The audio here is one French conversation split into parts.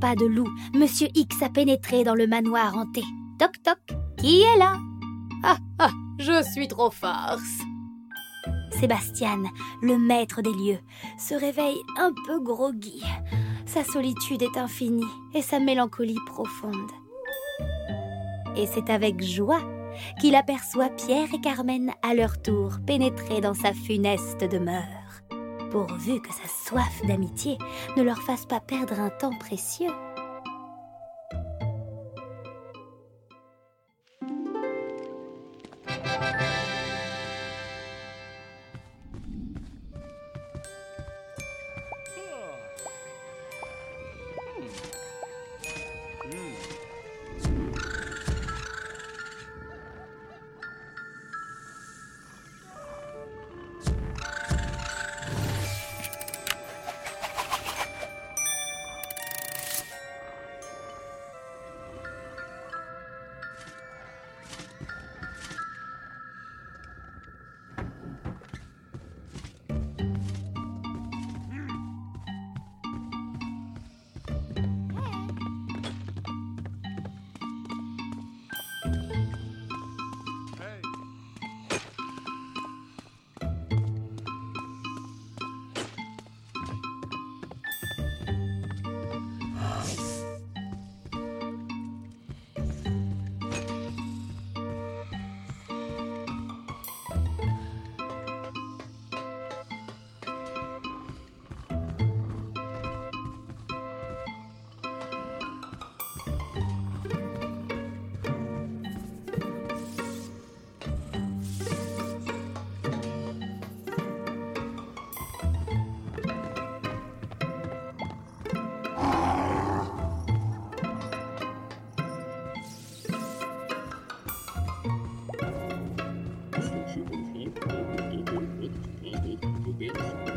pas de loup, Monsieur X a pénétré dans le manoir hanté. Toc toc, qui est là? Ah ah, je suis trop farce. Sébastien, le maître des lieux, se réveille un peu groggy. Sa solitude est infinie et sa mélancolie profonde. Et c'est avec joie qu'il aperçoit Pierre et Carmen à leur tour pénétrer dans sa funeste demeure, pourvu que sa soif d'amitié ne leur fasse pas perdre un temps précieux. idiot.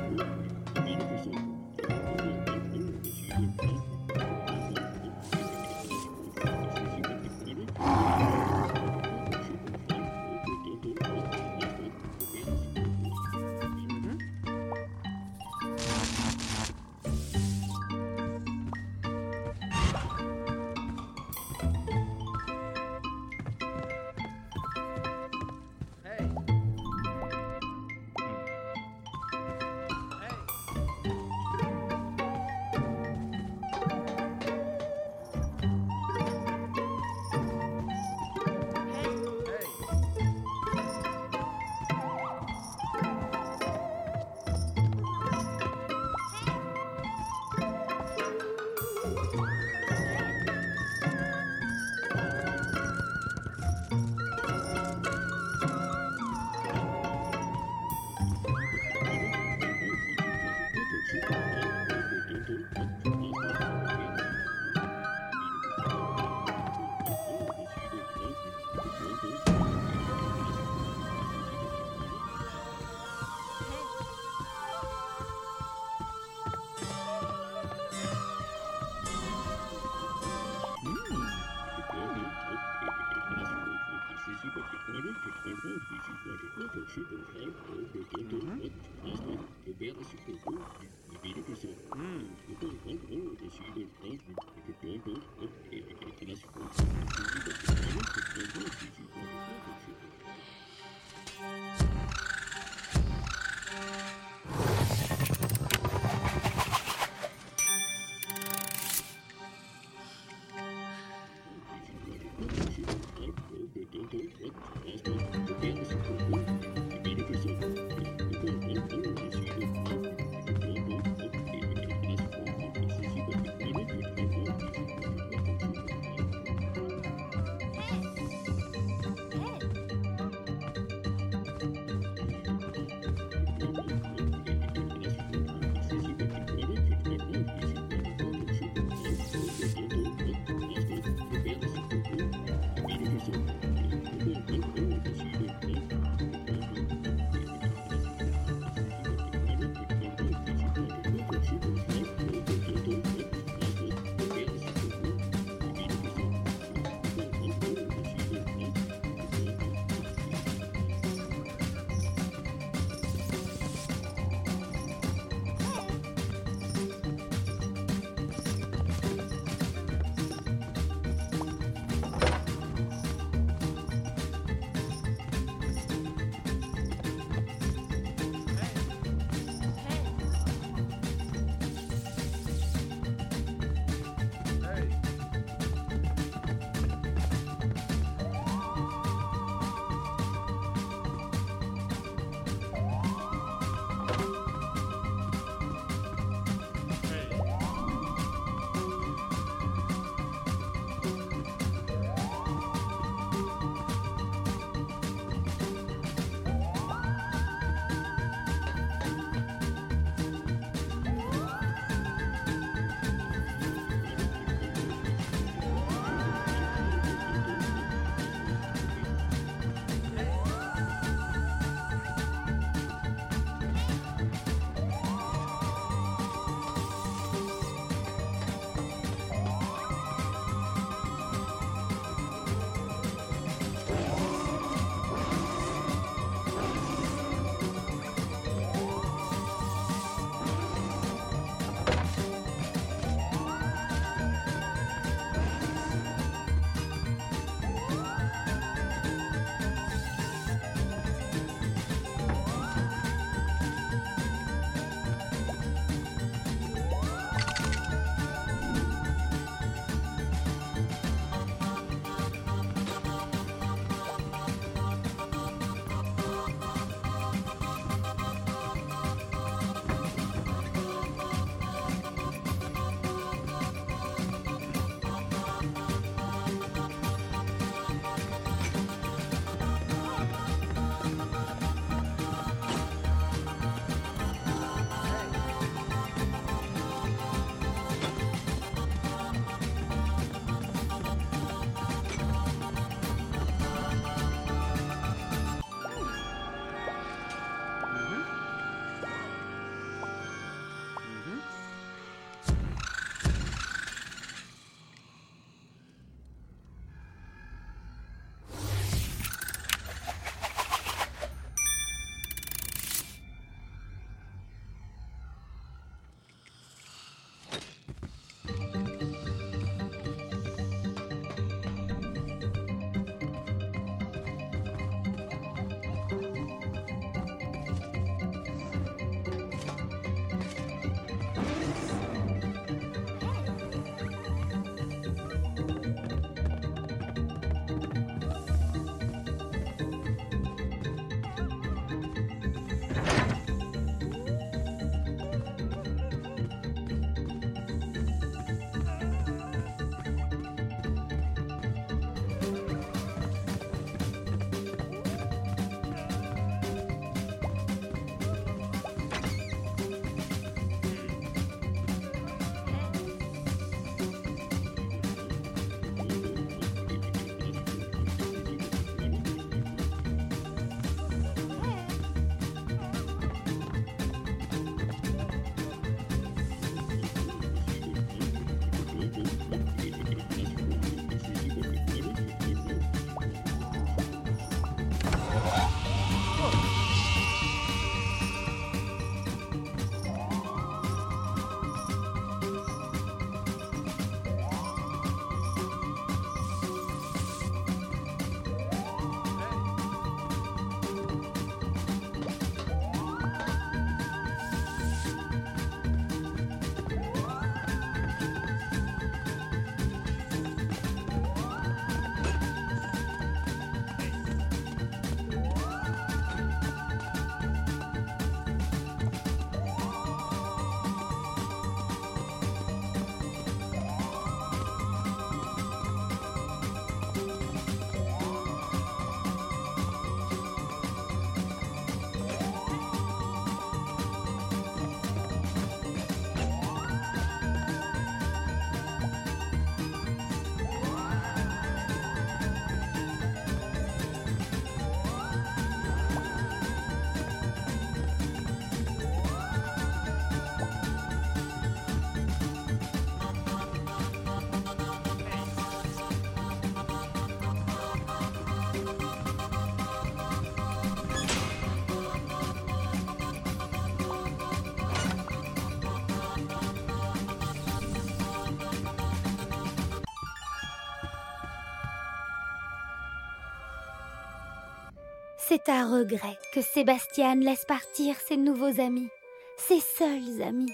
C'est à regret que Sébastien laisse partir ses nouveaux amis, ses seuls amis.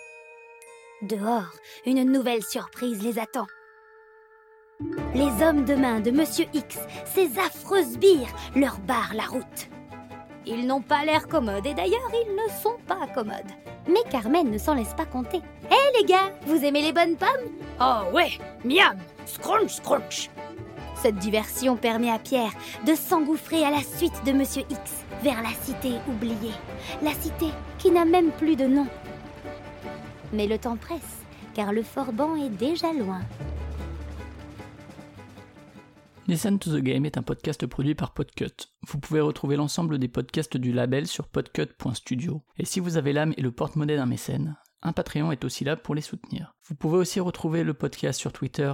Dehors, une nouvelle surprise les attend. Les hommes de main de Monsieur X, ces affreux sbires, leur barrent la route. Ils n'ont pas l'air commodes et d'ailleurs ils ne sont pas commodes. Mais Carmen ne s'en laisse pas compter. Hé les gars, vous aimez les bonnes pommes? Oh ouais, miam, scrunch scrunch. Cette diversion permet à Pierre de s'engouffrer à la suite de Monsieur X vers la cité oubliée. La cité qui n'a même plus de nom. Mais le temps presse, car le Forban est déjà loin. Listen to the Game est un podcast produit par Podcut. Vous pouvez retrouver l'ensemble des podcasts du label sur podcut.studio. Et si vous avez l'âme et le porte-monnaie d'un mécène, un Patreon est aussi là pour les soutenir. Vous pouvez aussi retrouver le podcast sur Twitter,